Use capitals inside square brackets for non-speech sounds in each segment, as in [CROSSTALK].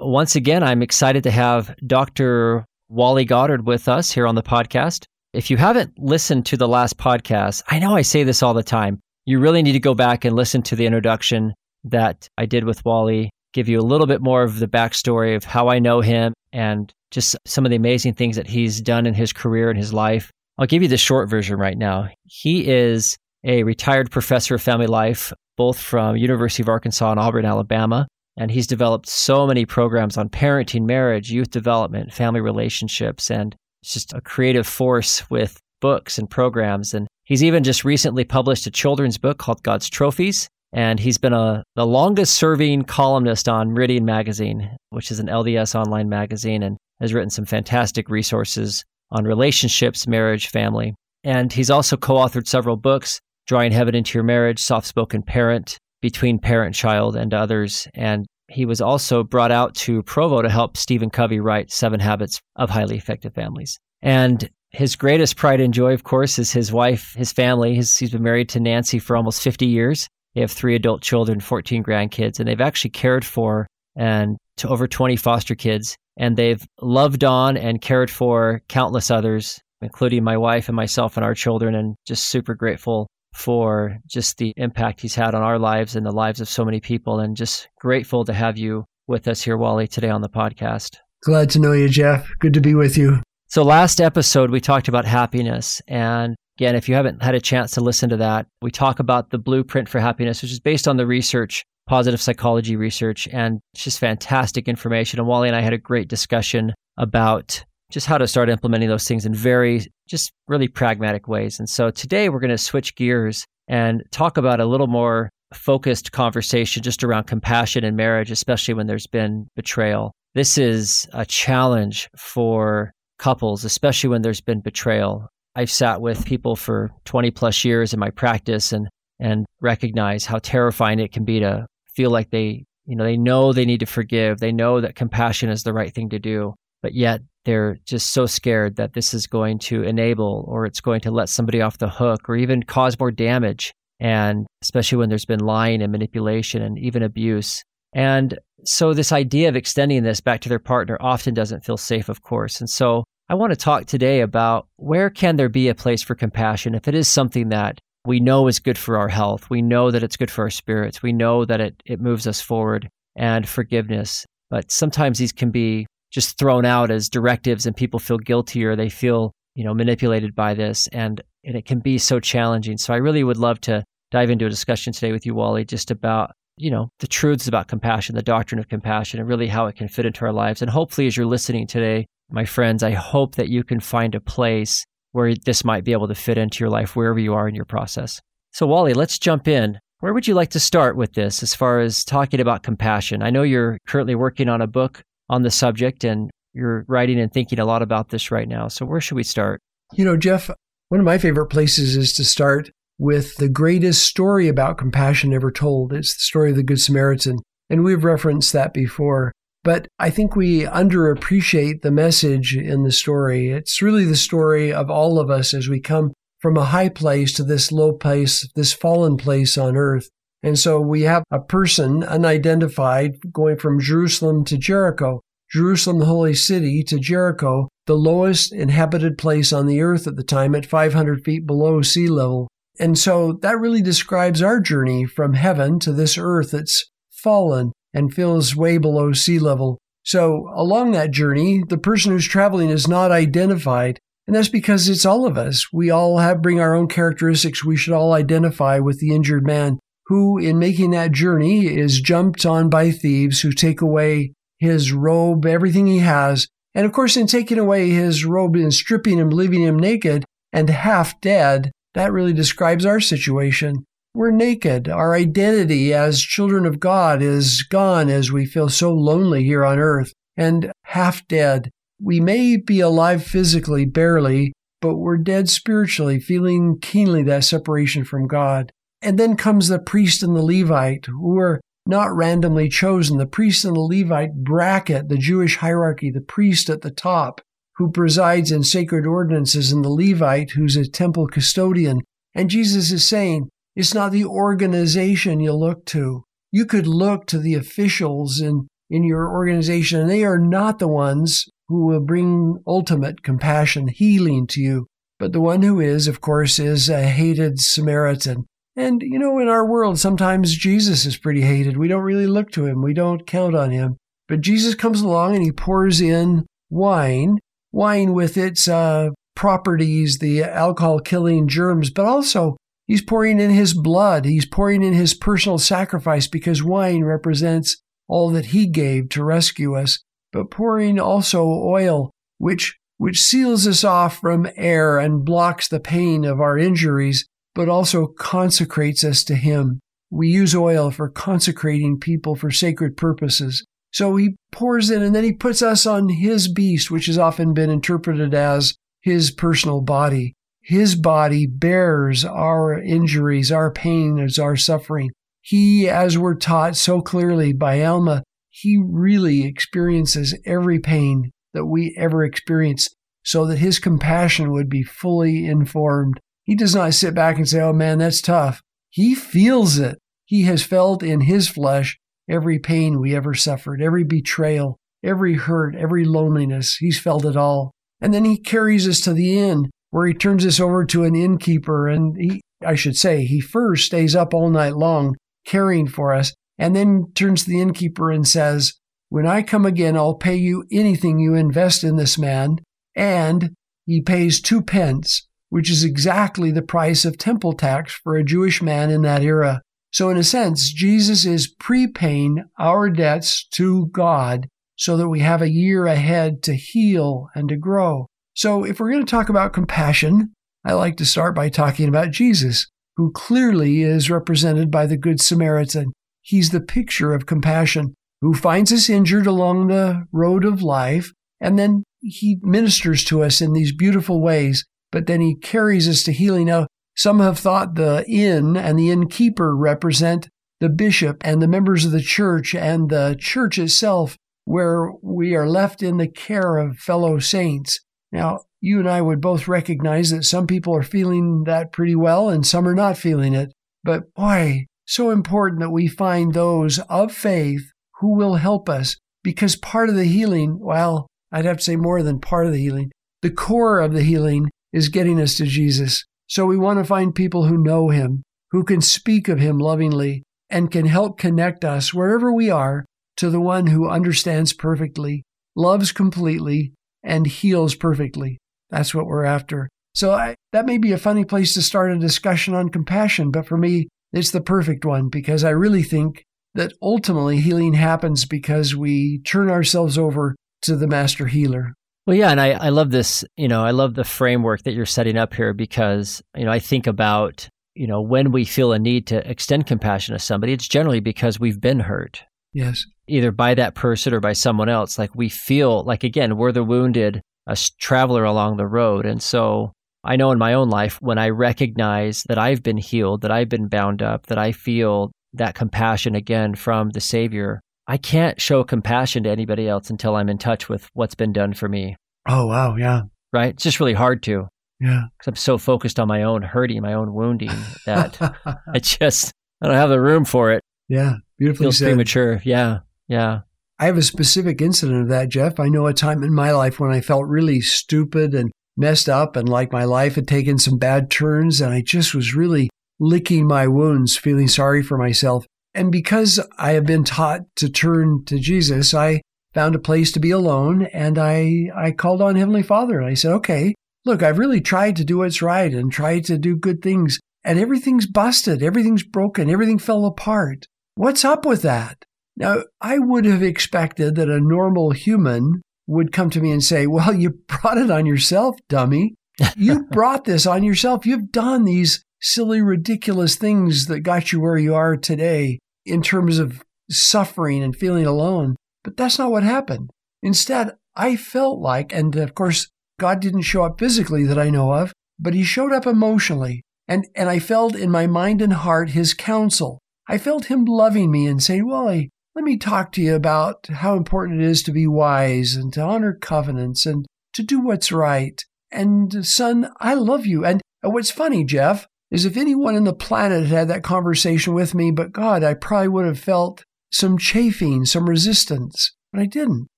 Once again, I'm excited to have Dr. Wally Goddard with us here on the podcast. If you haven't listened to the last podcast, I know I say this all the time. You really need to go back and listen to the introduction that I did with Wally, give you a little bit more of the backstory of how I know him and just some of the amazing things that he's done in his career and his life. I'll give you the short version right now. He is a retired professor of family life, both from University of Arkansas and Auburn, Alabama. And he's developed so many programs on parenting, marriage, youth development, family relationships, and it's just a creative force with books and programs. And he's even just recently published a children's book called God's Trophies. And he's been a, the longest serving columnist on Meridian Magazine, which is an LDS online magazine, and has written some fantastic resources on relationships, marriage, family. And he's also co authored several books Drawing Heaven into Your Marriage, Soft Spoken Parent, between parent child and others. And he was also brought out to Provo to help Stephen Covey write Seven Habits of Highly Effective Families. And his greatest pride and joy, of course, is his wife, his family. He's, he's been married to Nancy for almost 50 years. They have three adult children, 14 grandkids, and they've actually cared for and to over 20 foster kids. And they've loved on and cared for countless others, including my wife and myself and our children, and just super grateful for just the impact he's had on our lives and the lives of so many people. And just grateful to have you with us here, Wally, today on the podcast. Glad to know you, Jeff. Good to be with you. So, last episode, we talked about happiness. And again, if you haven't had a chance to listen to that, we talk about the blueprint for happiness, which is based on the research, positive psychology research. And it's just fantastic information. And Wally and I had a great discussion about just how to start implementing those things in very, just really pragmatic ways. And so today we're going to switch gears and talk about a little more focused conversation just around compassion in marriage, especially when there's been betrayal. This is a challenge for couples, especially when there's been betrayal. I've sat with people for 20 plus years in my practice and, and recognize how terrifying it can be to feel like they, you know, they know they need to forgive. They know that compassion is the right thing to do, but yet they're just so scared that this is going to enable or it's going to let somebody off the hook or even cause more damage. And especially when there's been lying and manipulation and even abuse. And so this idea of extending this back to their partner often doesn't feel safe, of course. And so I want to talk today about where can there be a place for compassion if it is something that we know is good for our health. We know that it's good for our spirits. We know that it, it moves us forward and forgiveness. But sometimes these can be just thrown out as directives and people feel guilty or they feel, you know, manipulated by this. And, and it can be so challenging. So I really would love to dive into a discussion today with you, Wally, just about, you know, the truths about compassion, the doctrine of compassion, and really how it can fit into our lives. And hopefully, as you're listening today, my friends, I hope that you can find a place where this might be able to fit into your life wherever you are in your process. So, Wally, let's jump in. Where would you like to start with this as far as talking about compassion? I know you're currently working on a book on the subject and you're writing and thinking a lot about this right now. So, where should we start? You know, Jeff, one of my favorite places is to start with the greatest story about compassion ever told. It's the story of the Good Samaritan. And we've referenced that before. But I think we underappreciate the message in the story. It's really the story of all of us as we come from a high place to this low place, this fallen place on earth. And so we have a person unidentified going from Jerusalem to Jericho. Jerusalem, the holy city, to Jericho, the lowest inhabited place on the earth at the time at 500 feet below sea level. And so that really describes our journey from heaven to this earth that's fallen and feels way below sea level. So along that journey, the person who's traveling is not identified. And that's because it's all of us. We all have bring our own characteristics. We should all identify with the injured man who, in making that journey, is jumped on by thieves who take away his robe, everything he has. And of course, in taking away his robe and stripping him, leaving him naked and half dead, that really describes our situation. we're naked. Our identity as children of God is gone as we feel so lonely here on earth and half dead. We may be alive physically, barely, but we're dead spiritually, feeling keenly that separation from God. And then comes the priest and the Levite, who are not randomly chosen. The priest and the Levite bracket the Jewish hierarchy, the priest at the top, who presides in sacred ordinances, and the Levite, who's a temple custodian. And Jesus is saying, it's not the organization you look to. You could look to the officials in, in your organization, and they are not the ones who will bring ultimate compassion, healing to you. But the one who is, of course, is a hated Samaritan. And, you know, in our world, sometimes Jesus is pretty hated. We don't really look to him, we don't count on him. But Jesus comes along and he pours in wine, wine with its uh, properties, the alcohol killing germs, but also He's pouring in his blood. He's pouring in his personal sacrifice because wine represents all that he gave to rescue us, but pouring also oil, which, which seals us off from air and blocks the pain of our injuries, but also consecrates us to him. We use oil for consecrating people for sacred purposes. So he pours in and then he puts us on his beast, which has often been interpreted as his personal body. His body bears our injuries, our pain, our suffering. He, as we're taught so clearly by Alma, he really experiences every pain that we ever experience so that his compassion would be fully informed. He does not sit back and say, Oh man, that's tough. He feels it. He has felt in his flesh every pain we ever suffered, every betrayal, every hurt, every loneliness. He's felt it all. And then he carries us to the end where he turns us over to an innkeeper. And he, I should say, he first stays up all night long caring for us and then turns to the innkeeper and says, When I come again, I'll pay you anything you invest in this man. And he pays two pence, which is exactly the price of temple tax for a Jewish man in that era. So, in a sense, Jesus is prepaying our debts to God so that we have a year ahead to heal and to grow. So, if we're going to talk about compassion, I like to start by talking about Jesus, who clearly is represented by the Good Samaritan. He's the picture of compassion, who finds us injured along the road of life, and then he ministers to us in these beautiful ways, but then he carries us to healing. Now, some have thought the inn and the innkeeper represent the bishop and the members of the church and the church itself, where we are left in the care of fellow saints. Now, you and I would both recognize that some people are feeling that pretty well and some are not feeling it. But boy, so important that we find those of faith who will help us because part of the healing, well, I'd have to say more than part of the healing, the core of the healing is getting us to Jesus. So we want to find people who know him, who can speak of him lovingly, and can help connect us wherever we are to the one who understands perfectly, loves completely, and heals perfectly. That's what we're after. So I, that may be a funny place to start a discussion on compassion, but for me, it's the perfect one because I really think that ultimately healing happens because we turn ourselves over to the master healer. Well, yeah, and I, I love this, you know, I love the framework that you're setting up here because, you know, I think about, you know, when we feel a need to extend compassion to somebody, it's generally because we've been hurt. Yes. Either by that person or by someone else. Like we feel like, again, we're the wounded, a traveler along the road. And so I know in my own life, when I recognize that I've been healed, that I've been bound up, that I feel that compassion again from the Savior, I can't show compassion to anybody else until I'm in touch with what's been done for me. Oh, wow. Yeah. Right? It's just really hard to. Yeah. Because I'm so focused on my own hurting, my own wounding that [LAUGHS] I just, I don't have the room for it. Yeah. Beautifully Feels said. premature. Yeah. Yeah. I have a specific incident of that, Jeff. I know a time in my life when I felt really stupid and messed up and like my life had taken some bad turns and I just was really licking my wounds, feeling sorry for myself. And because I have been taught to turn to Jesus, I found a place to be alone and I, I called on Heavenly Father and I said, okay, look, I've really tried to do what's right and tried to do good things and everything's busted, everything's broken, everything fell apart. What's up with that? Now, I would have expected that a normal human would come to me and say, Well, you [LAUGHS] brought it on yourself, dummy. You [LAUGHS] brought this on yourself. You've done these silly, ridiculous things that got you where you are today in terms of suffering and feeling alone. But that's not what happened. Instead, I felt like, and of course, God didn't show up physically that I know of, but he showed up emotionally. And, and I felt in my mind and heart his counsel. I felt him loving me and saying, Wally, let me talk to you about how important it is to be wise and to honor covenants and to do what's right. And son, I love you. And what's funny, Jeff, is if anyone on the planet had had that conversation with me, but God, I probably would have felt some chafing, some resistance. But I didn't.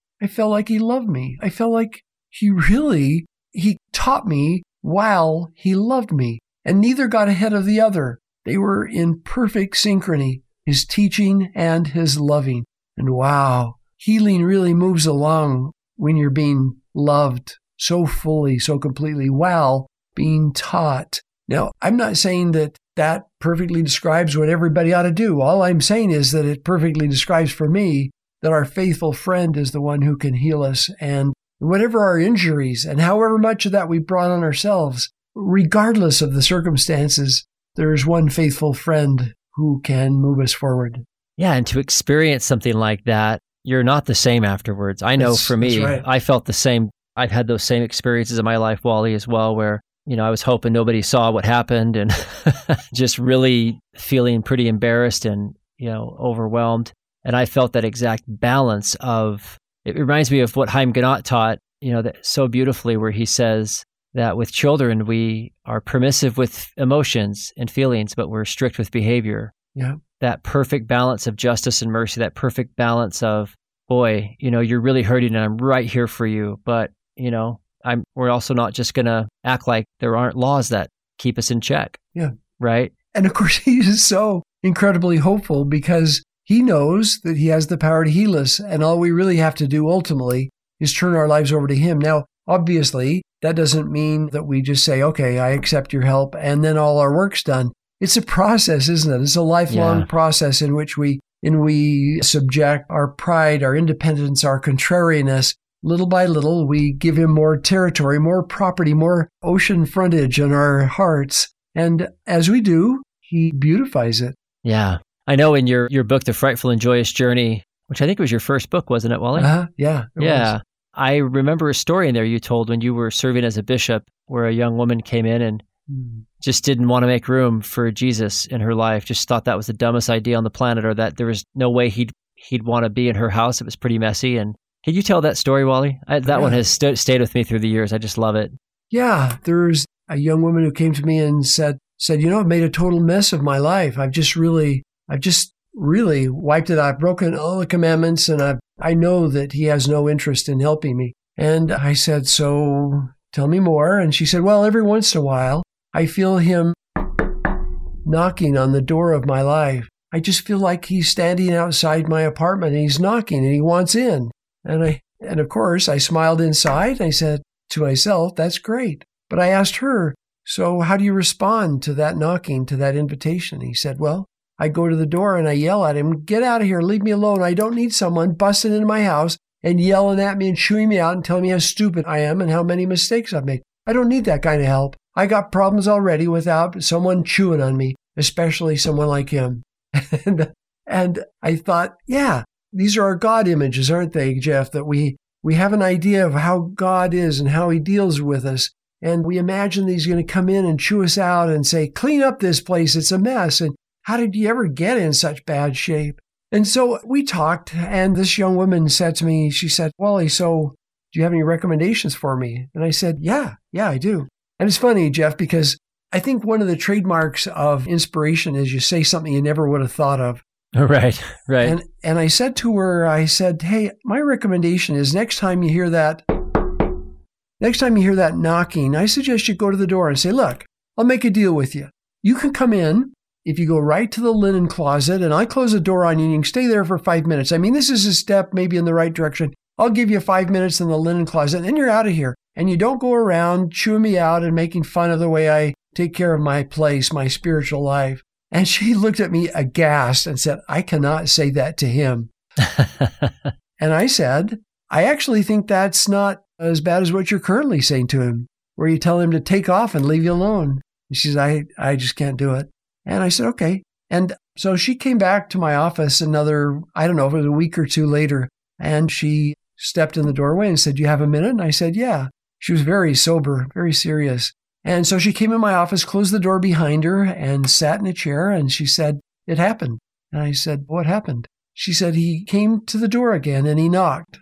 I felt like he loved me. I felt like he really, he taught me while he loved me. And neither got ahead of the other. They were in perfect synchrony, his teaching and his loving. And wow, healing really moves along when you're being loved so fully, so completely while being taught. Now, I'm not saying that that perfectly describes what everybody ought to do. All I'm saying is that it perfectly describes for me that our faithful friend is the one who can heal us. And whatever our injuries and however much of that we brought on ourselves, regardless of the circumstances, there is one faithful friend who can move us forward. Yeah, and to experience something like that, you're not the same afterwards. I know That's- for me, right. I felt the same. I've had those same experiences in my life, Wally, as well, where, you know, I was hoping nobody saw what happened and [LAUGHS] just really feeling pretty embarrassed and, you know, overwhelmed. And I felt that exact balance of, it reminds me of what Haim Ginott taught, you know, that so beautifully, where he says that with children, we are permissive with emotions and feelings, but we're strict with behavior Yeah. that perfect balance of justice and mercy, that perfect balance of, boy, you know, you're really hurting and I'm right here for you. But, you know, I'm, we're also not just going to act like there aren't laws that keep us in check. Yeah. Right. And of course, [LAUGHS] he is so incredibly hopeful because he knows that he has the power to heal us. And all we really have to do ultimately is turn our lives over to him. Now, obviously, that doesn't mean that we just say, okay, I accept your help, and then all our work's done. It's a process, isn't it? It's a lifelong Yeah. process in which we in we subject our pride, our independence, our contrariness. Little by little, we give him more territory, more property, more ocean frontage in our hearts. And as we do, he beautifies it. Yeah. I know in your, your book, The Frightful and Joyous Journey, which I think was your first book, wasn't it, Wally? Uh-huh. Yeah. it yeah. was. I remember a story in there you told when you were serving as a bishop where a young woman came in and Mm. just didn't want to make room for Jesus in her life. Just thought that was the dumbest idea on the planet, or that there was no way he'd he'd want to be in her house. It was pretty messy. And can you tell that story, Wally? I, that one has st- stayed with me through the years. I just love it. Yeah. There's a young woman who came to me and said, said, you know, I've made a total mess of my life. I've just really, I've just really wiped it out. I've broken all the commandments and I've, I know that he has no interest in helping me. And I said, so tell me more. And she said, well, every once in a while, I feel him knocking on the door of my life. I just feel like he's standing outside my apartment and he's knocking and he wants in. And I, and of course, I smiled inside I said to myself, that's great. But I asked her, so how do you respond to that knocking, to that invitation? He said, well, I go to the door and I yell at him, get out of here, leave me alone. I don't need someone busting into my house and yelling at me and chewing me out and telling me how stupid I am and how many mistakes I've made. I don't need that kind of help. I got problems already without someone chewing on me, especially someone like him. [LAUGHS] and, and I thought, yeah, these are our God images, aren't they, Jeff? That we, we have an idea of how God is and how he deals with us. And we imagine that he's going to come in and chew us out and say, clean up this place. It's a mess. And how did you ever get in such bad shape? And so we talked, and this young woman said to me, she said, Wally, so do you have any recommendations for me? And I said, yeah, yeah, I do. And it's funny, Jeff, because I think one of the trademarks of inspiration is you say something you never would have thought of. [LAUGHS] Right, right. And and I said to her, I said, "Hey, my recommendation is next time you hear that next time you hear that knocking, I suggest you go to the door and say, "Look, I'll make a deal with you. You can come in if you go right to the linen closet and I close the door on you and you can stay there for 5 minutes. I mean, this is a step maybe in the right direction. I'll give you 5 minutes in the linen closet and then you're out of here. And you don't go around chewing me out and making fun of the way I take care of my place, my spiritual life." And she looked at me aghast and said, I cannot say that to him. [LAUGHS] And I said, I actually think that's not as bad as what you're currently saying to him, where you tell him to take off and leave you alone. she said, I, I just can't do it. And I said, okay. And so she came back to my office another, I don't know, if it was a week or two later. And she stepped in the doorway and said, Do you have a minute? And I said, Yeah. She was very sober, very serious. And so she came in my office, closed the door behind her, and sat in a chair. And she said, It happened. And I said, What happened? She said, He came to the door again and he knocked.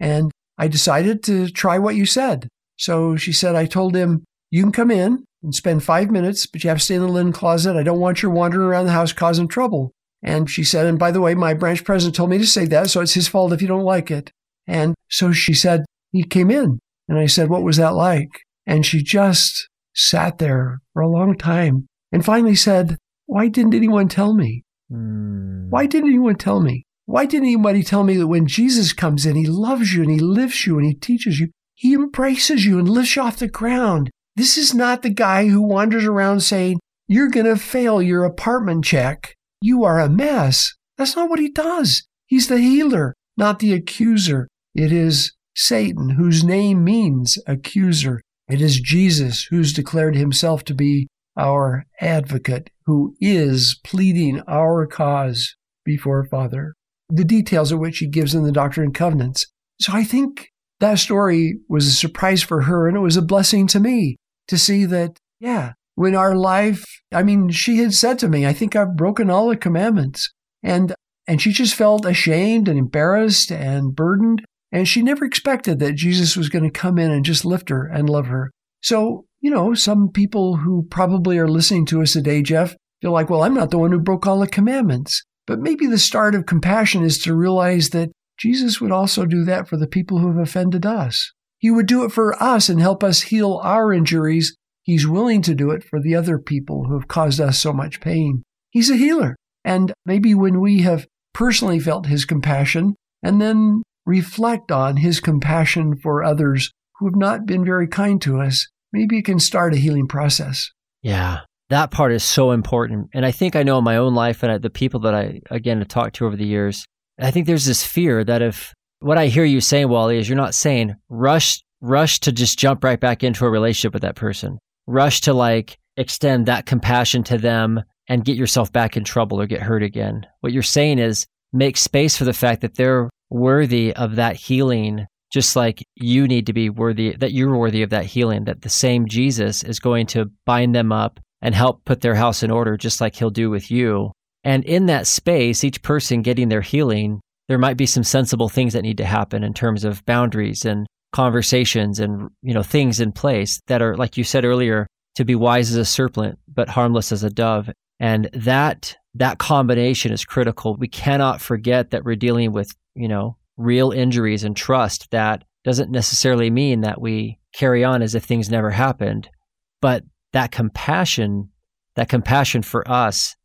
And I decided to try what you said. So she said, I told him, You can come in and spend five minutes, but you have to stay in the linen closet. I don't want you wandering around the house causing trouble. And she said, And by the way, my branch president told me to say that, so it's his fault if you don't like it. And so she said, He came in. And I said, What was that like? And she just sat there for a long time and finally said, Why didn't anyone tell me? Mm. Why didn't anyone tell me? Why didn't anybody tell me that when Jesus comes in, he loves you and he lifts you and he teaches you? He embraces you and lifts you off the ground. This is not the guy who wanders around saying, You're going to fail your apartment check. You are a mess. That's not what he does. He's the healer, not the accuser. It is Satan, whose name means accuser. It is Jesus who's declared himself to be our advocate, who is pleading our cause before Father. The details of which he gives in the Doctrine and Covenants. So I think that story was a surprise for her, and it was a blessing to me to see that, yeah, when our life, I mean, she had said to me, I think I've broken all the commandments. And and she just felt ashamed and embarrassed and burdened. And she never expected that Jesus was going to come in and just lift her and love her. So, you know, some people who probably are listening to us today, Jeff, feel like, well, I'm not the one who broke all the commandments. But maybe the start of compassion is to realize that Jesus would also do that for the people who have offended us. He would do it for us and help us heal our injuries. He's willing to do it for the other people who have caused us so much pain. He's a healer. And maybe when we have personally felt his compassion and then reflect on his compassion for others who have not been very kind to us, maybe it can start a healing process. Yeah, that part is so important. And I think I know in my own life and the people that I, again, have talked to over the years, I think there's this fear that if what I hear you saying, Wally, is you're not saying rush, rush to just jump right back into a relationship with that person, rush to like extend that compassion to them and get yourself back in trouble or get hurt again. What you're saying is make space for the fact that they're worthy of that healing just like you need to be worthy that you're worthy of that healing that the same Jesus is going to bind them up and help put their house in order just like he'll do with you. And in that space each person getting their healing there might be some sensible things that need to happen in terms of boundaries and conversations and you know things in place that are like you said earlier to be wise as a serpent but harmless as a dove. And that that combination is critical. We cannot forget that we're dealing with, you know, real injuries and trust that doesn't necessarily mean that we carry on as if things never happened, but that compassion, that compassion for us,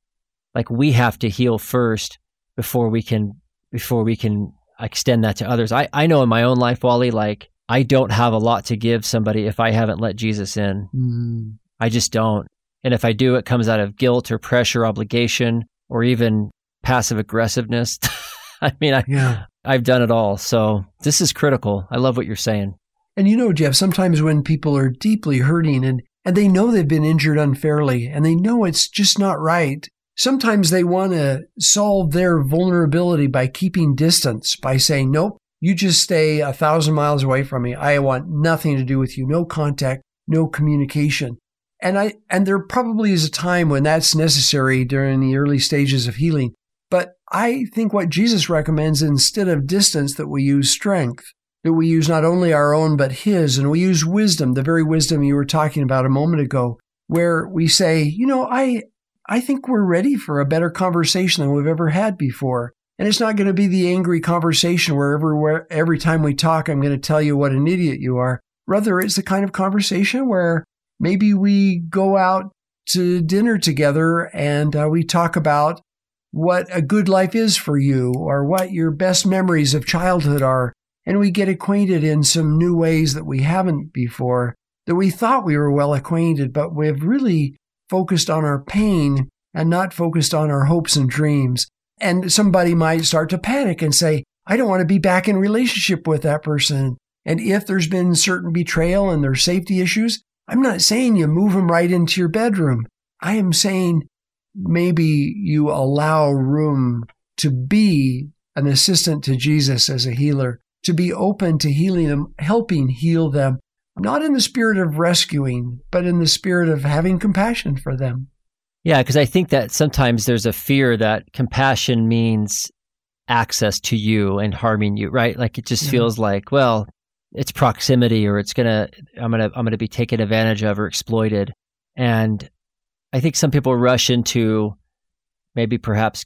like we have to heal first before we can before we can extend that to others. I, I know in my own life, Wally, like I don't have a lot to give somebody if I haven't let Jesus in. Mm. I just don't. And if I do, it comes out of guilt or pressure, obligation, or even passive aggressiveness. [LAUGHS] I mean, I, yeah. I've done it all. So this is critical. I love what you're saying. And you know, Jeff, sometimes when people are deeply hurting and, and they know they've been injured unfairly and they know it's just not right, sometimes they want to solve their vulnerability by keeping distance, by saying, nope, you just stay a thousand miles away from me. I want nothing to do with you. No contact, no communication. And I and there probably is a time when that's necessary during the early stages of healing. But I think what Jesus recommends instead of distance that we use strength, that we use not only our own but his and we use wisdom, the very wisdom you were talking about a moment ago, where we say, you know, I I think we're ready for a better conversation than we've ever had before. And it's not going to be the angry conversation where everywhere every time we talk I'm going to tell you what an idiot you are. Rather, it's the kind of conversation where maybe we go out to dinner together and uh, we talk about what a good life is for you or what your best memories of childhood are. And we get acquainted in some new ways that we haven't before, that we thought we were well acquainted, but we've really focused on our pain and not focused on our hopes and dreams. And somebody might start to panic and say, I don't want to be back in relationship with that person. And if there's been certain betrayal and there's safety issues, I'm not saying you move them right into your bedroom. I am saying maybe you allow room to be an assistant to Jesus as a healer, to be open to healing them, helping heal them, not in the spirit of rescuing, but in the spirit of having compassion for them. Yeah, because I think that sometimes there's a fear that compassion means access to you and harming you, right? Like it just yeah. feels like, well, it's proximity or it's gonna I'm gonna I'm gonna be taken advantage of or exploited. And I think some people rush into maybe perhaps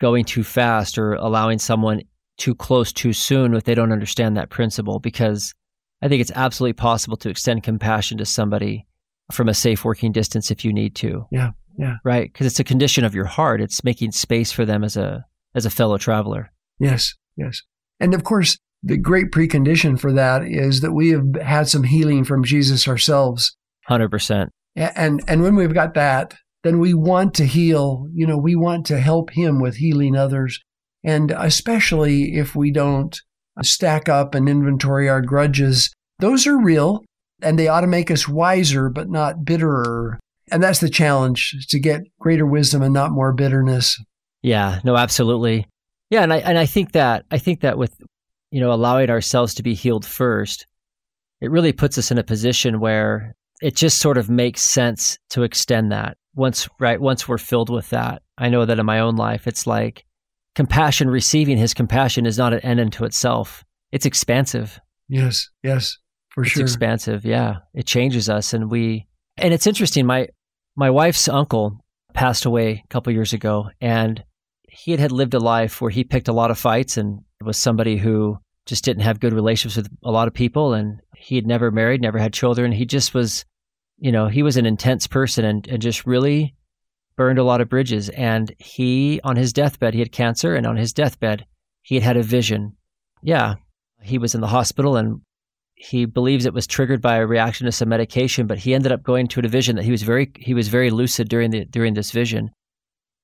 going too fast or allowing someone too close too soon if they don't understand that principle because I think it's absolutely possible to extend compassion to somebody from a safe working distance if you need to. Yeah. Yeah. Right? Because it's a condition of your heart. It's making space for them as a as a fellow traveler. Yes. Yes. And of course, the great precondition for that is that we have had some healing from Jesus ourselves. 100%. And and when we've got that, then we want to heal, you know, we want to help him with healing others. And especially if we don't stack up and inventory our grudges, those are real and they ought to make us wiser, but not bitterer. And that's the challenge to get greater wisdom and not more bitterness. Yeah, no, absolutely. Yeah, and I and I think that I think that with you know allowing ourselves to be healed first, it really puts us in a position where it just sort of makes sense to extend that once right once we're filled with that. I know that in my own life, it's like compassion. Receiving His compassion is not an end unto itself. It's expansive. Yes, yes, for sure. it's expansive. Yeah, it changes us, and we. And it's interesting. My my wife's uncle passed away a couple years ago, and he had, had lived a life where he picked a lot of fights and was somebody who just didn't have good relationships with a lot of people. And he had never married, never had children. He just was, you know, he was an intense person and, and just really burned a lot of bridges. And he, on his deathbed, he had cancer. And on his deathbed, he had had a vision. Yeah. He was in the hospital and he believes it was triggered by a reaction to some medication, but he ended up going to a vision that he was very he was very lucid during the during this vision.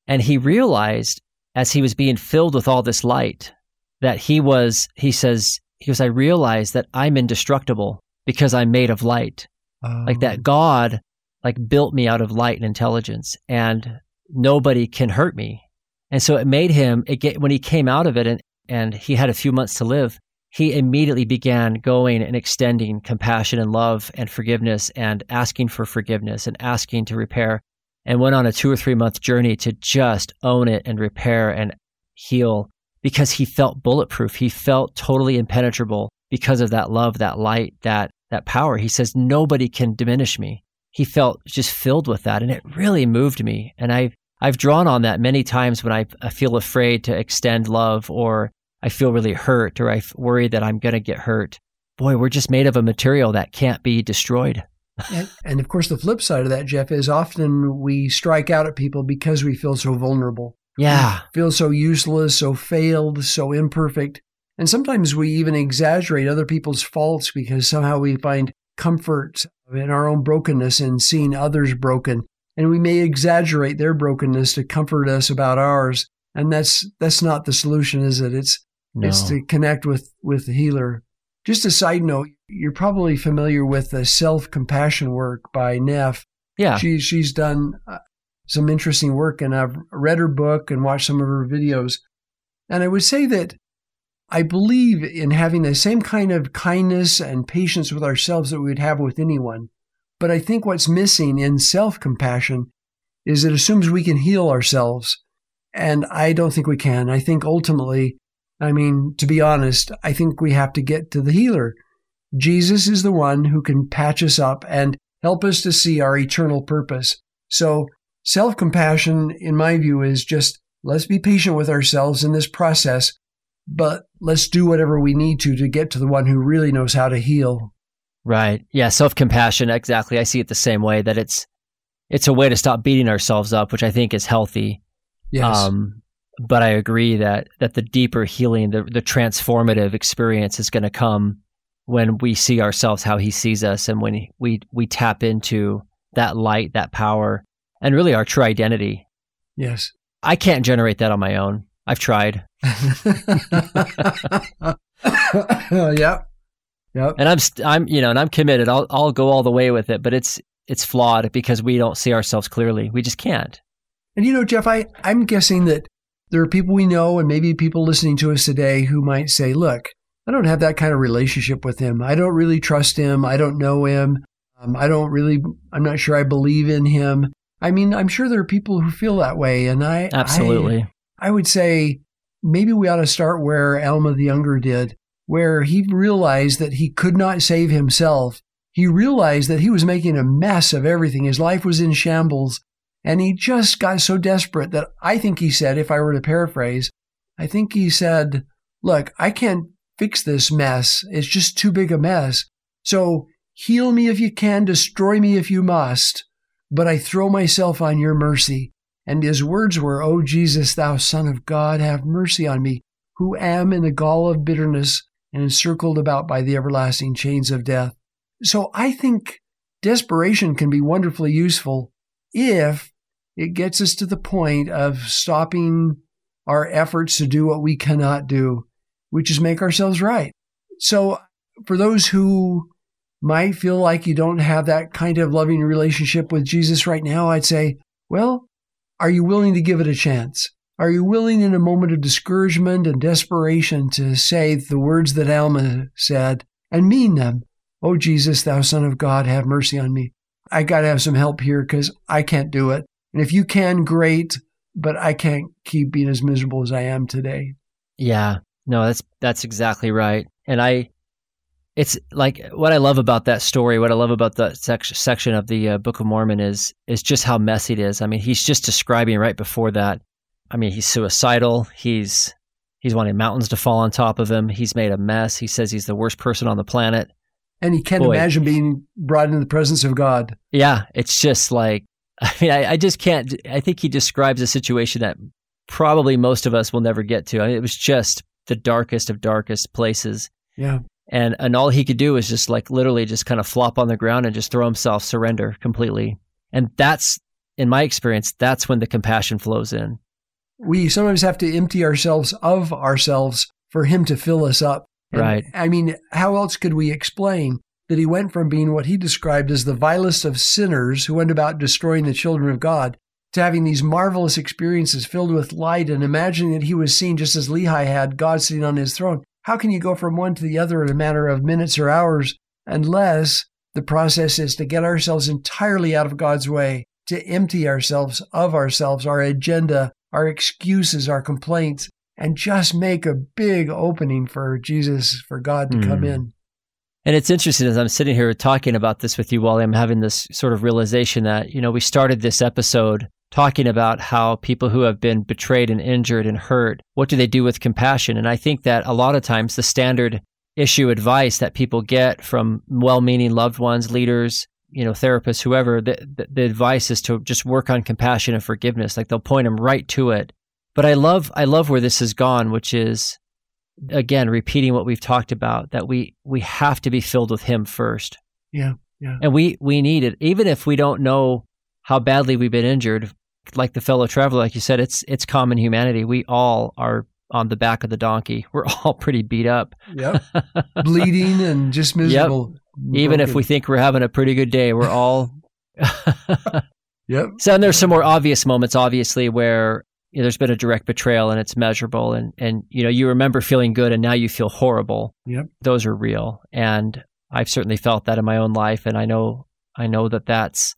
And he realized as he was being filled with all this light that he was, he says, he goes, I realize that I'm indestructible because I'm made of light. Like that oh. God like built me out of light and intelligence and nobody can hurt me. And so it made him, it get, when he came out of it and, and he had a few months to live, he immediately began going and extending compassion and love and forgiveness and asking for forgiveness and asking to repair and went on a two or three month journey to just own it and repair and heal because he felt bulletproof. He felt totally impenetrable because of that love, that light, that, that power. He says, nobody can diminish me. He felt just filled with that. And it really moved me. And I've, I've drawn on that many times when I, I feel afraid to extend love or I feel really hurt or I worry that I'm going to get hurt. Boy, we're just made of a material that can't be destroyed [LAUGHS] and, and, of course, the flip side of that, Jeff, is often we strike out at people because we feel so vulnerable. Yeah. We feel so useless, so failed, so imperfect. And sometimes we even exaggerate other people's faults because somehow we find comfort in our own brokenness and seeing others broken. And we may exaggerate their brokenness to comfort us about ours. And that's that's not the solution, is it? It's no. it's to connect with with the healer. Just a side note, you're probably familiar with the self compassion work by Neff. Yeah. She, she's done uh, some interesting work, and I've read her book and watched some of her videos. And I would say that I believe in having the same kind of kindness and patience with ourselves that we would have with anyone. But I think what's missing in self compassion is it assumes we can heal ourselves. And I don't think we can. I think ultimately, I mean, to be honest, I think we have to get to the healer. Jesus is the one who can patch us up and help us to see our eternal purpose. So, self compassion, in my view, is just let's be patient with ourselves in this process, but let's do whatever we need to to get to the one who really knows how to heal. Right. Yeah. Self compassion. Exactly. I see it the same way that it's, it's a way to stop beating ourselves up, which I think is healthy. Yes. Um, but I agree that, that the deeper healing, the, the transformative experience is going to come when we see ourselves how he sees us and when we we tap into that light that power and really our true identity yes i can't generate that on my own i've tried [LAUGHS] yeah Yep. And I'm st- I'm you know, and I'm committed. I'll I'll go all the way with it, but it's it's flawed because we don't see ourselves clearly. We just can't. And you know, Jeff, I, I'm guessing that there are people we know and maybe people listening to us today who might say, look, I don't have that kind of relationship with him. I don't really trust him. I don't know him. Um, I don't really, I'm not sure I believe in him. I mean, I'm sure there are people who feel that way. And I absolutely, I, I would say maybe we ought to start where Alma the Younger did, where he realized that he could not save himself. He realized that he was making a mess of everything. His life was in shambles. And he just got so desperate that I think he said, if I were to paraphrase, I think he said, Look, I can't fix this mess. It's just too big a mess. So heal me if you can, destroy me if you must, but I throw myself on your mercy. And his words were, O Jesus, thou Son of God, have mercy on me, who am in the gall of bitterness and encircled about by the everlasting chains of death. So I think desperation can be wonderfully useful if it gets us to the point of stopping our efforts to do what we cannot do, which is make ourselves right. So, for those who might feel like you don't have that kind of loving relationship with Jesus right now, I'd say, well, are you willing to give it a chance? Are you willing in a moment of discouragement and desperation to say the words that Alma said and mean them? Oh, Jesus, thou Son of God, have mercy on me. I got to have some help here because I can't do it. And if you can, great, but I can't keep being as miserable as I am today. Yeah. No, that's that's exactly right. And I it's like what I love about that story, what I love about the sec- section of the uh, Book of Mormon is is just how messy it is. I mean, he's just describing right before that. I mean, he's suicidal. He's he's wanting mountains to fall on top of him. He's made a mess. He says he's the worst person on the planet. And he can't Boy. imagine being brought into the presence of God. Yeah, it's just like [LAUGHS] I mean, I, I, just can't. I think he describes a situation that probably most of us will never get to. I mean, it was just the darkest of darkest places. Yeah. And and all he could do was just like literally just kind of flop on the ground and just throw himself, surrender completely. And that's in my experience, that's when the compassion flows in. We sometimes have to empty ourselves of ourselves for him to fill us up. And, right. I mean, how else could we explain that he went from being what he described as the vilest of sinners who went about destroying the children of God to having these marvelous experiences filled with light and imagining that he was seen just as Lehi had, God sitting on his throne. How can you go from one to the other in a matter of minutes or hours unless the process is to get ourselves entirely out of God's way, to empty ourselves of ourselves, our agenda, our excuses, our complaints, and just make a big opening for Jesus, for God to mm. come in. And it's interesting as I'm sitting here talking about this with you, Wally, I'm having this sort of realization that, you know, we started this episode talking about how people who have been betrayed and injured and hurt, what do they do with compassion? And I think that a lot of times the standard issue advice that people get from well meaning loved ones, leaders, you know, therapists, whoever, the, the, the, advice is to just work on compassion and forgiveness. Like they'll point them right to it. But I love, I love where this has gone, which is again repeating what we've talked about that we we have to be filled with him first yeah yeah and we we need it even if we don't know how badly we've been injured like the fellow traveler like you said it's it's common humanity. We all are on the back of the donkey. [LAUGHS] We're all pretty beat up. Yep. [LAUGHS] Bleeding and just miserable. Yep. even if we think we're having a pretty good day we're all [LAUGHS] yep. So and there's some more obvious moments obviously where you know, there's been a direct betrayal and it's measurable and and you know you remember feeling good and now you feel horrible. Yep. Those are real. And i've certainly felt that in my own life and i know i know that that's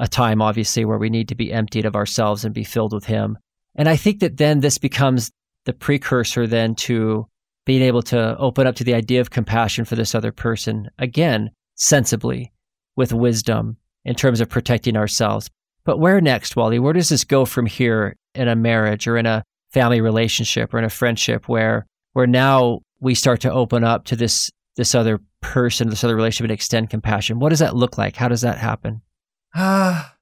a time obviously where we need to be emptied of ourselves and be filled with him and i think that then this becomes the precursor then to being able to open up to the idea of compassion for this other person again sensibly with wisdom in terms of protecting ourselves but where next, Wally? Where does this go from here in a marriage or in a family relationship or in a friendship where where now we start to open up to this this other person, this other relationship and extend compassion? What does that look like? How does that happen? Ah, uh,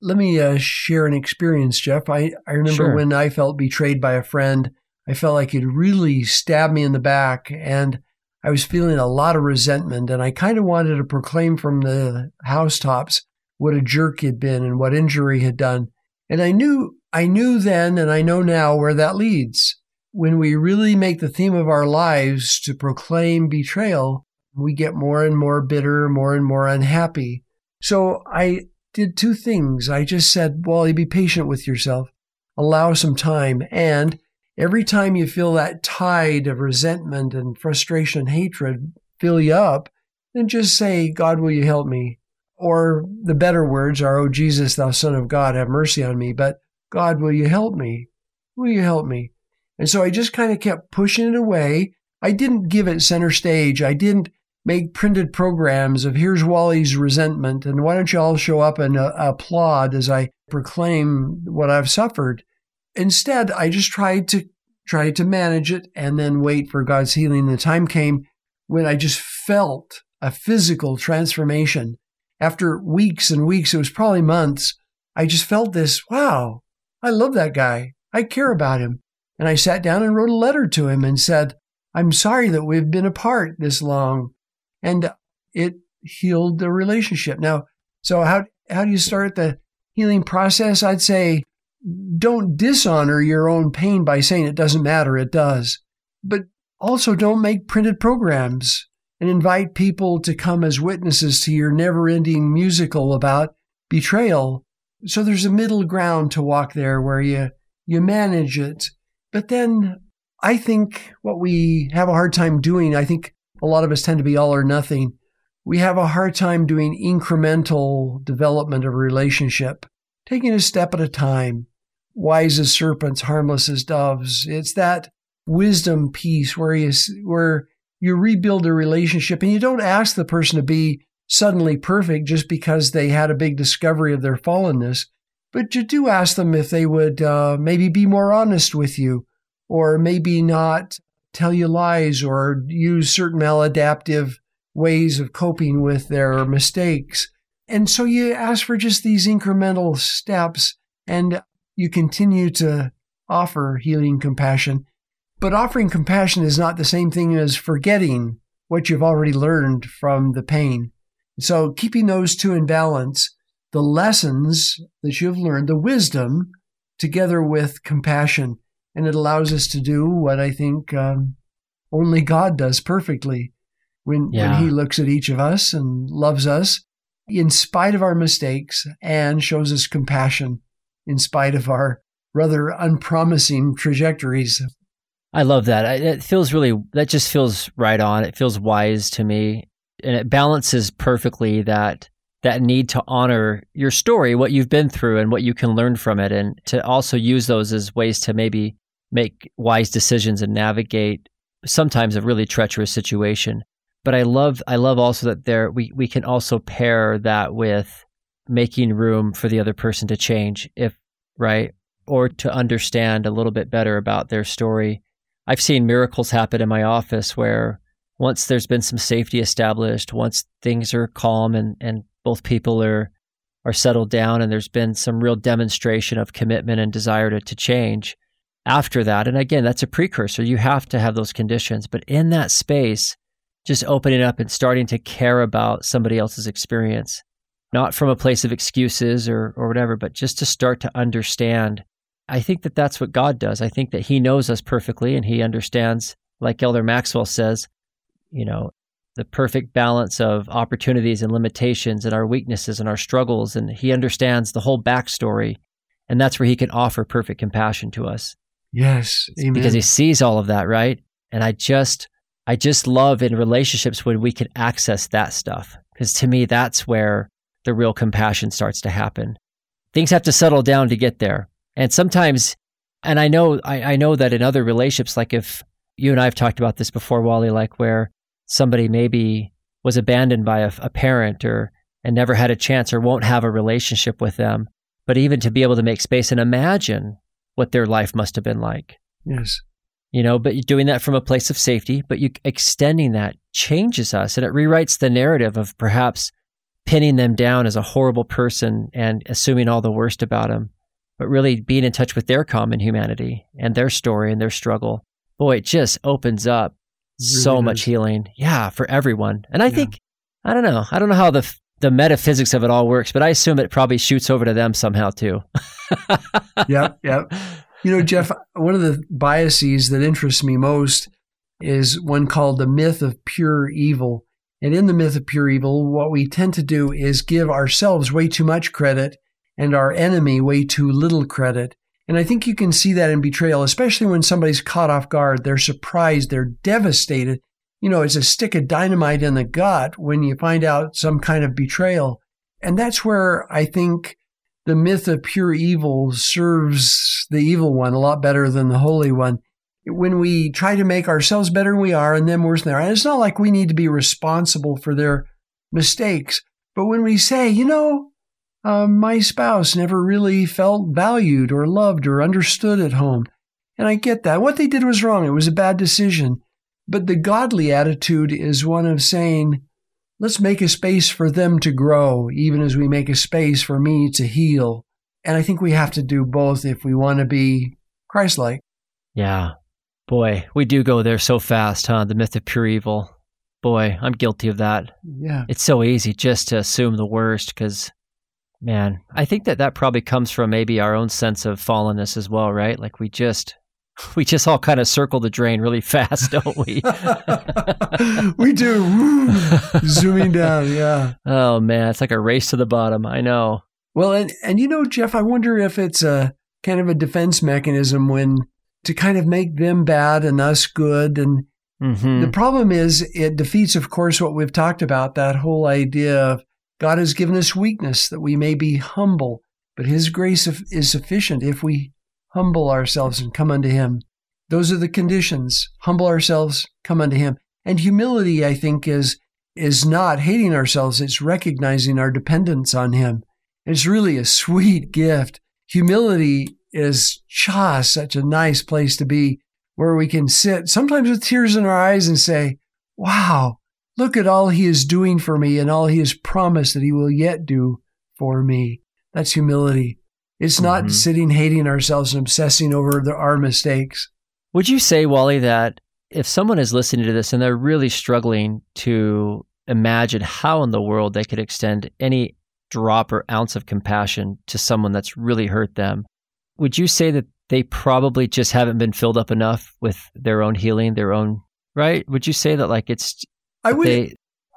let me uh, share an experience, Jeff. I, I remember sure. when I felt betrayed by a friend. I felt like he'd really stabbed me in the back and I was feeling a lot of resentment and I kind of wanted to proclaim from the housetops what a jerk he'd been and what injury had done. And I knew, I knew then and I know now where that leads. When we really make the theme of our lives to proclaim betrayal, we get more and more bitter, more and more unhappy. So I did two things. I just said, well, be patient with yourself, allow some time. And every time you feel that tide of resentment and frustration and hatred fill you up, then just say, God, will you help me? Or the better words are, Oh, Jesus, thou Son of God, have mercy on me. But God, will you help me? Will you help me? And so I just kind of kept pushing it away. I didn't give it center stage. I didn't make printed programs of here's Wally's resentment and why don't you all show up and uh, applaud as I proclaim what I've suffered. Instead, I just tried to try to manage it and then wait for God's healing. The time came when I just felt a physical transformation. After weeks and weeks, it was probably months, I just felt this, wow, I love that guy. I care about him. And I sat down and wrote a letter to him and said, I'm sorry that we've been apart this long and it healed the relationship. Now, so how how do you start the healing process? I'd say don't dishonor your own pain by saying it doesn't matter. It does. But also don't make printed programs and invite people to come as witnesses to your never ending musical about betrayal. So there's a middle ground to walk there where you, you manage it. But then I think what we have a hard time doing, I think a lot of us tend to be all or nothing. We have a hard time doing incremental development of a relationship, taking a step at a time, wise as serpents, harmless as doves. It's that wisdom piece where you, where you rebuild a relationship and you don't ask the person to be suddenly perfect just because they had a big discovery of their fallenness, but you do ask them if they would uh, maybe be more honest with you or maybe not tell you lies or use certain maladaptive ways of coping with their mistakes. And so you ask for just these incremental steps and you continue to offer healing compassion. But offering compassion is not the same thing as forgetting what you've already learned from the pain. So keeping those two in balance, the lessons that you've learned, the wisdom, together with compassion, and it allows us to do what I think um, only God does perfectly when, yeah. when He looks at each of us and loves us in spite of our mistakes and shows us compassion in spite of our rather unpromising trajectories. I love that. It feels really, that just feels right on. It feels wise to me. And it balances perfectly that that need to honor your story, what you've been through and what you can learn from it, and to also use those as ways to maybe make wise decisions and navigate sometimes a really treacherous situation. But I love I love also that there we, we can also pair that with making room for the other person to change if right or to understand a little bit better about their story. I've seen miracles happen in my office where once there's been some safety established, once things are calm and, and both people are are settled down and there's been some real demonstration of commitment and desire to, to change, after that. And again, that's a precursor. You have to have those conditions. But in that space, just opening up and starting to care about somebody else's experience, not from a place of excuses or, or whatever, but just to start to understand. I think that that's what God does. I think that He knows us perfectly and He understands, like Elder Maxwell says, you know, the perfect balance of opportunities and limitations and our weaknesses and our struggles. And He understands the whole backstory. And that's where He can offer perfect compassion to us. Yes, because he sees all of that, right? And I just, I just love in relationships when we can access that stuff because to me that's where the real compassion starts to happen. Things have to settle down to get there, and sometimes, and I know, I, I know that in other relationships, like if you and I have talked about this before, Wally, like where somebody maybe was abandoned by a, a parent or and never had a chance or won't have a relationship with them, but even to be able to make space and imagine what their life must have been like. Yes. You know, but you're doing that from a place of safety, but you extending that changes us and it rewrites the narrative of perhaps pinning them down as a horrible person and assuming all the worst about them, but really being in touch with their common humanity and their story and their struggle. Boy, it just opens up really so much healing. Yeah, for everyone. And I yeah. think I don't know. I don't know how the the metaphysics of it all works, but I assume it probably shoots over to them somehow too. [LAUGHS] yeah, yeah. You know, Jeff, one of the biases that interests me most is one called the myth of pure evil. And in the myth of pure evil, what we tend to do is give ourselves way too much credit and our enemy way too little credit. And I think you can see that in betrayal, especially when somebody's caught off guard. They're surprised, they're devastated. You know, it's a stick of dynamite in the gut when you find out some kind of betrayal. And that's where I think the myth of pure evil serves the evil one a lot better than the holy one. When we try to make ourselves better than we are and them worse than they are, and it's not like we need to be responsible for their mistakes, but when we say, you know, uh, my spouse never really felt valued or loved or understood at home. And I get that. What they did was wrong. It was a bad decision. But the godly attitude is one of saying, let's make a space for them to grow, even as we make a space for me to heal. And I think we have to do both if we want to be Christ like. Yeah. Boy, we do go there so fast, huh? The myth of pure evil. Boy, I'm guilty of that. Yeah. It's so easy just to assume the worst because Man, I think that that probably comes from maybe our own sense of fallenness as well, right? Like we just [LAUGHS] we just all kind of circle the drain really fast, don't we? [LAUGHS] we do. Zooming down, yeah. Oh man, it's like a race to the bottom. I know. Well, and and you know, Jeff, I wonder if it's a kind of a defense mechanism when to kind of make them bad and us good and mm-hmm. the problem is it defeats of course what we've talked about that whole idea of God has given us weakness that we may be humble, but His grace is sufficient if we humble ourselves and come unto Him. Those are the conditions. Humble ourselves, come unto Him. And humility, I think, is is not hating ourselves, it's recognizing our dependence on Him. It's really a sweet [LAUGHS] gift. Humility is just such a nice place to be where we can sit, sometimes with tears in our eyes, and say, Wow, Look at all he is doing for me and all he has promised that he will yet do for me. That's humility. It's not mm-hmm. sitting hating ourselves and obsessing over the, our mistakes. Would you say, Wally, that if someone is listening to this and they're really struggling to imagine how in the world they could extend any drop or ounce of compassion to someone that's really hurt them, would you say that they probably just haven't been filled up enough with their own healing, their own right? Would you say that like it's I would.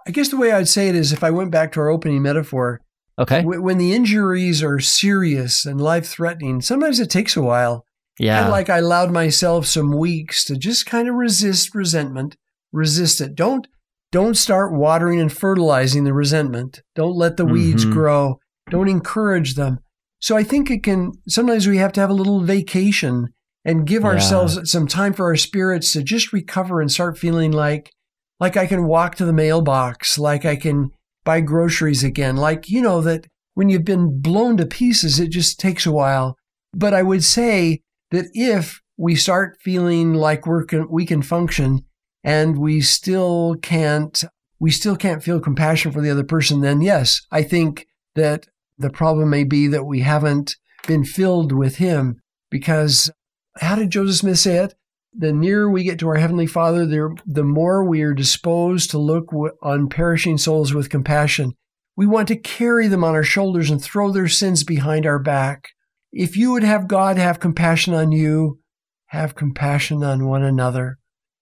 I guess the way I'd say it is, if I went back to our opening metaphor, okay, w- when the injuries are serious and life threatening, sometimes it takes a while. Yeah, kind of like I allowed myself some weeks to just kind of resist resentment, resist it. Don't don't start watering and fertilizing the resentment. Don't let the weeds mm-hmm. grow. Don't encourage them. So I think it can. Sometimes we have to have a little vacation and give yeah. ourselves some time for our spirits to just recover and start feeling like like I can walk to the mailbox, like I can buy groceries again, like, you know, that when you've been blown to pieces, it just takes a while. But I would say that if we start feeling like we're we can function and we still can't we still can't feel compassion for the other person, then yes, I think that the problem may be that we haven't been filled with him because how did Joseph Smith say it? The nearer we get to our Heavenly Father, the, the more we are disposed to look on perishing souls with compassion. We want to carry them on our shoulders and throw their sins behind our back. If you would have God have compassion on you, have compassion on one another.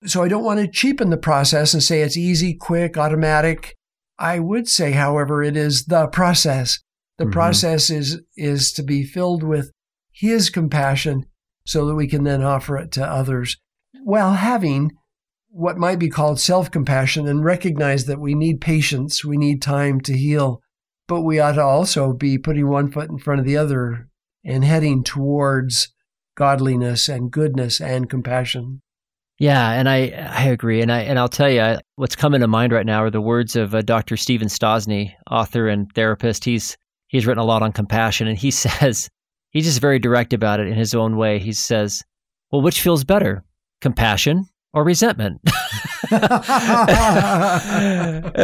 So I don't want to cheapen the process and say it's easy, quick, automatic. I would say, however, it is the process. The mm-hmm. process is, is to be filled with His compassion so that we can then offer it to others while having what might be called self compassion and recognize that we need patience, we need time to heal, but we ought to also be putting one foot in front of the other and heading towards godliness and goodness and compassion. Yeah, and I I agree, and I and I'll tell you what's coming to mind right now are the words of uh, Dr. Steven Stosny, author and therapist. He's he's written a lot on compassion, and he [LAUGHS] says he's just very direct about it in his own way. He says, "Well, which feels better, compassion or resentment?" [LAUGHS] and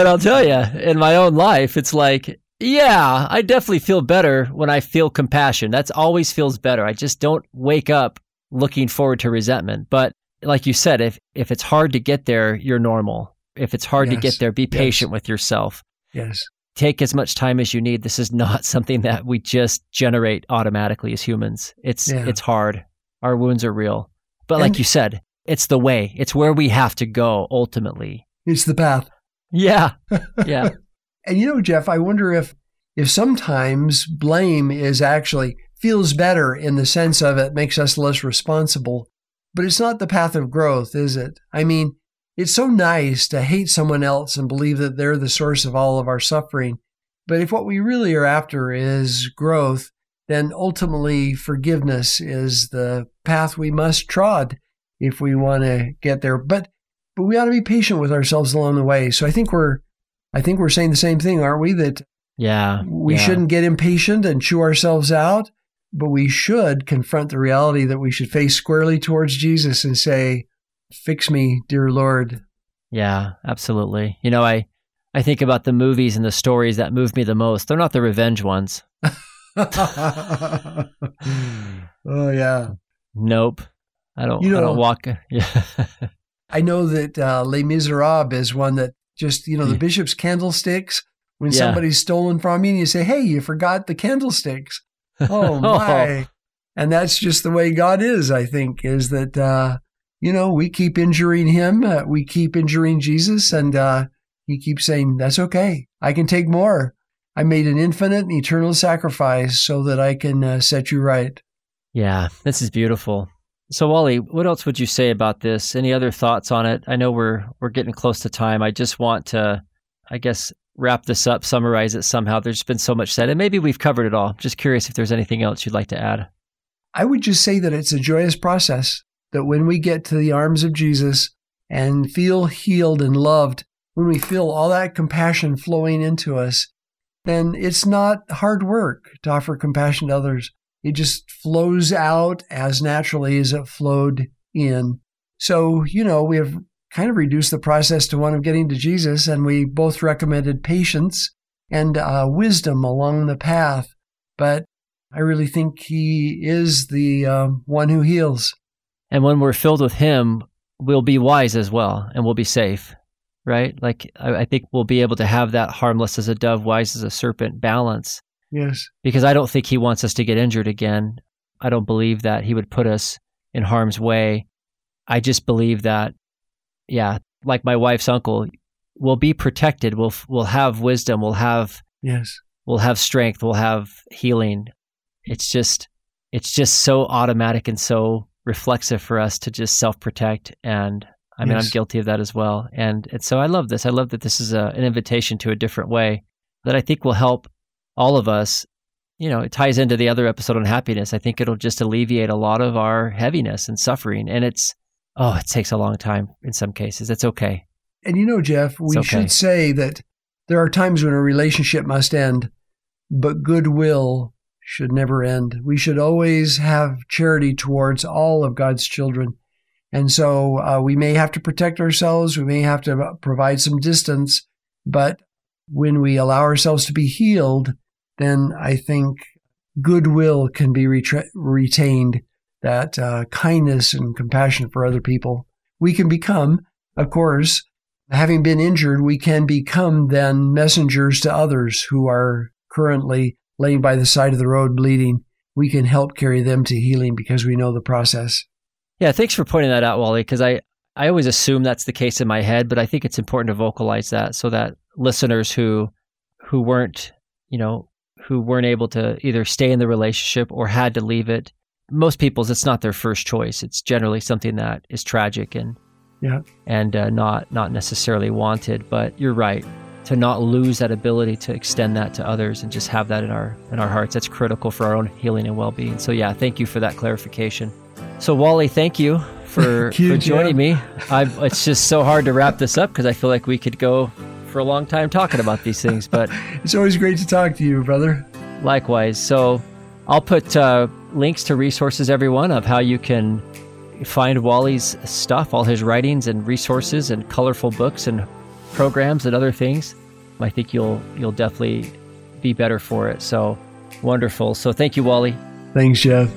I'll tell you, in my own life, it's like, yeah, I definitely feel better when I feel compassion. That's always feels better. I just don't wake up looking forward to resentment. But like you said, if if it's hard to get there, you're normal. If it's hard yes. to get there, be patient yes. with yourself. Yes take as much time as you need. This is not [LAUGHS] something that we just generate automatically as humans. It's yeah. it's hard. Our wounds are real. But and like you said, it's the way. It's where we have to go ultimately. It's the path. Yeah. [LAUGHS] Yeah. and you know, Jeff, I wonder if if sometimes blame is actually feels better in the sense of it makes us less responsible, but it's not the path of growth, is it? I mean, it's so nice to hate someone else and believe that they're the source of all of our suffering. But if what we really are after is growth, then ultimately forgiveness is the path we must trod if we want to get there. But but we ought to be patient with ourselves along the way. So I think we're I think we're saying the same thing, aren't we? That yeah, we yeah. shouldn't get impatient and chew ourselves out, but we should confront the reality that we should face squarely towards Jesus and say, "Fix me, dear Lord." Yeah, absolutely. You know, I I think about the movies and the stories that move me the most. They're not the revenge ones. [LAUGHS] oh yeah. Nope. I don't. You I know- don't walk. Yeah. [LAUGHS] I know that uh, Les Miserables is one that just you know the bishop's candlesticks. When Yeah. somebody's stolen from you, and you say, "Hey, you forgot the candlesticks." [LAUGHS] Oh my! and that's just the way God is. I think is that uh, you know we keep injuring Him, uh, we keep injuring Jesus, and uh, He keeps saying, "That's okay. I can take more. I made an infinite and eternal sacrifice so that I can uh, set you right." Yeah, this is beautiful. So Wally, what else would you say about this? Any other thoughts on it? I know we're we're getting close to time. I just want to I guess wrap this up, summarize it somehow. There's been so much said and maybe we've covered it all. Just curious if there's anything else you'd like to add. I would just say that it's a joyous process that when we get to the arms of Jesus and feel healed and loved, when we feel all that compassion flowing into us, then it's not hard work to offer compassion to others. It just flows out as naturally as it flowed in. So, you know, we have kind of reduced the process to one of getting to Jesus, and we both recommended patience and uh, wisdom along the path. But I really think he is the um, one who heals. And when we're filled with him, we'll be wise as well and we'll be safe. Right? Like I, I think we'll be able to have that harmless as a dove, wise as a serpent balance. Yes. because I don't think he wants us to get injured again. I don't believe that he would put us in harm's way. I just believe that, yeah, like my wife's uncle, we'll be protected. We'll we'll have wisdom. We'll have Yes. we'll have strength. We'll have healing. It's just it's just so automatic and so reflexive for us to just self protect. And I mean, I'm guilty of that as well. And and so I love this. I love that this is a, an invitation to a different way that I think will help all of us. You know, it ties into the other episode on happiness. I think it'll just alleviate a lot of our heaviness and suffering. And it's oh, it takes a long time in some cases. It's okay. And you know, Jeff, we okay. should say that there are times when a relationship must end, but goodwill should never end. We should always have charity towards all of God's children. And so uh, we may have to protect ourselves, we may have to provide some distance, but when we allow ourselves to be healed, then I think goodwill can be retra- retained, that uh, kindness and compassion for other people. We can become, of course, having been injured, we can become then messengers to others who are currently laying by the side of the road bleeding. We can help carry them to healing because we know the process. Yeah, thanks for pointing that out, Wally, because I, I always assume that's the case in my head, but I think it's important to vocalize that so that listeners who who weren't, you know, who weren't able to either stay in the relationship or had to leave it, most people's it's not their first choice. It's generally something that is tragic and Yeah. and uh, not not necessarily wanted. But you're right to not lose that ability to extend that to others and just have that in our in our hearts. That's critical for our own healing and well being. So yeah, thank you for that clarification. So Wally, thank you for [LAUGHS] Thank you, for joining me. I, it's just so hard to wrap this up because I feel like we could go for a long time talking about these things, but [LAUGHS] It's always great to talk to you, brother. likewise. So I'll put uh, links to resources, everyone, of how you can find Wally's stuff, all his writings and resources and colorful books and programs and other things. I think you'll you'll definitely be better for it. So wonderful. So thank you, Wally. Thanks, Jeff.